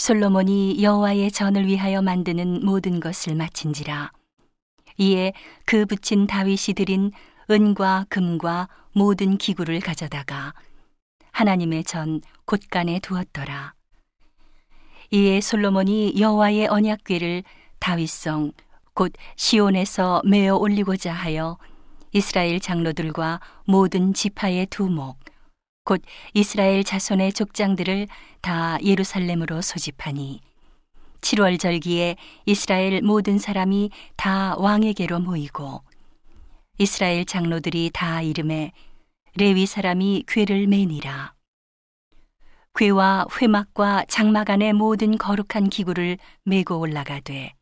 솔로몬이 여호와의 전을 위하여 만드는 모든 것을 마친지라. 이에 그 붙인 다윗이 드린 은과 금과 모든 기구를 가져다가 하나님의 전 곳간에 두었더라. 이에 솔로몬이 여호와의 언약궤를 다윗성 곧 시온에서 메어 올리고자 하여 이스라엘 장로들과 모든 지파의 두목 곧 이스라엘 자손의 족장들을 다 예루살렘으로 소집하니 7월 절기에 이스라엘 모든 사람이 다 왕에게로 모이고 이스라엘 장로들이 다 이름에 레위 사람이 궤를 매니라. 궤와 회막과 장막 안의 모든 거룩한 기구를 메고 올라가되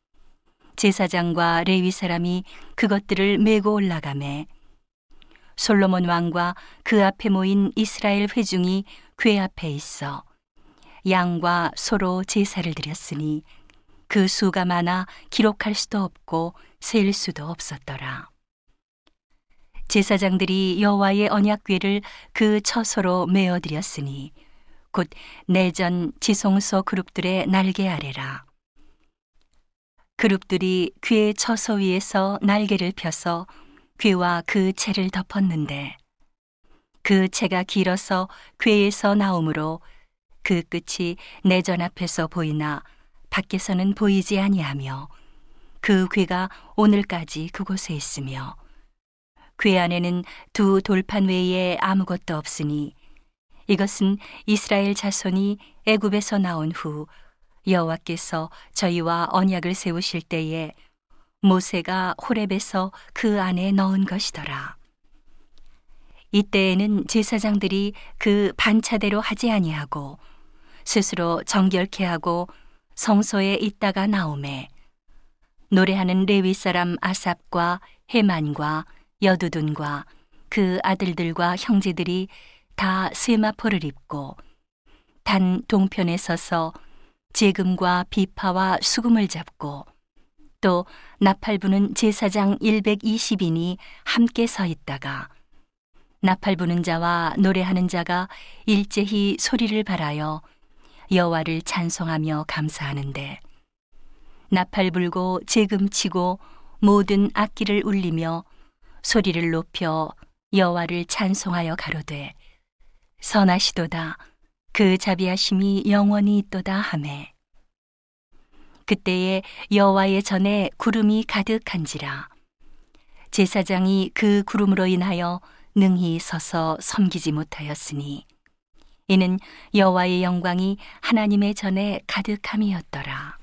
제사장과 레위 사람이 그것들을 메고 올라가매 솔로몬 왕과 그 앞에 모인 이스라엘 회중이 궤 앞에 있어 양과 소로 제사를 드렸으니 그 수가 많아 기록할 수도 없고 셀 수도 없었더라. 제사장들이 여호와의 언약궤를 그 처소로 메어 드렸으니 곧 내전 지성소 그룹들의 날개 아래라. 그룹들이 귀의 처소 위에서 날개를 펴서 괴와 그 채를 덮었는데 그 채가 길어서 괴에서 나오므로 그 끝이 내 전 앞에서 보이나 밖에서는 보이지 아니하며 그 괴가 오늘까지 그곳에 있으며 괴 안에는 두 돌판 외에 아무것도 없으니 이것은 이스라엘 자손이 애굽에서 나온 후 여호와께서 저희와 언약을 세우실 때에 모세가 호렙에서 그 안에 넣은 것이더라. 이때에는 제사장들이 그 반차대로 하지 아니하고 스스로 정결케 하고 성소에 있다가 나오매 노래하는 레위 사람 아삽과 헤만과 여두둔과 그 아들들과 형제들이 다 세마포를 입고 단 동편에 서서 재금과 비파와 수금을 잡고 또 나팔 부는 제사장 120인이 함께 서 있다가 나팔 부는 자와 노래하는 자가 일제히 소리를 발하여 여호와를 찬송하며 감사하는데 나팔 불고 재금 치고 모든 악기를 울리며 소리를 높여 여호와를 찬송하여 가로되 선하시도다. 그 자비하심이 영원히 있도다 하매 그때에 여호와의 전에 구름이 가득한지라 제사장이 그 구름으로 인하여 능히 서서 섬기지 못하였으니 이는 여호와의 영광이 하나님의 전에 가득함이었더라.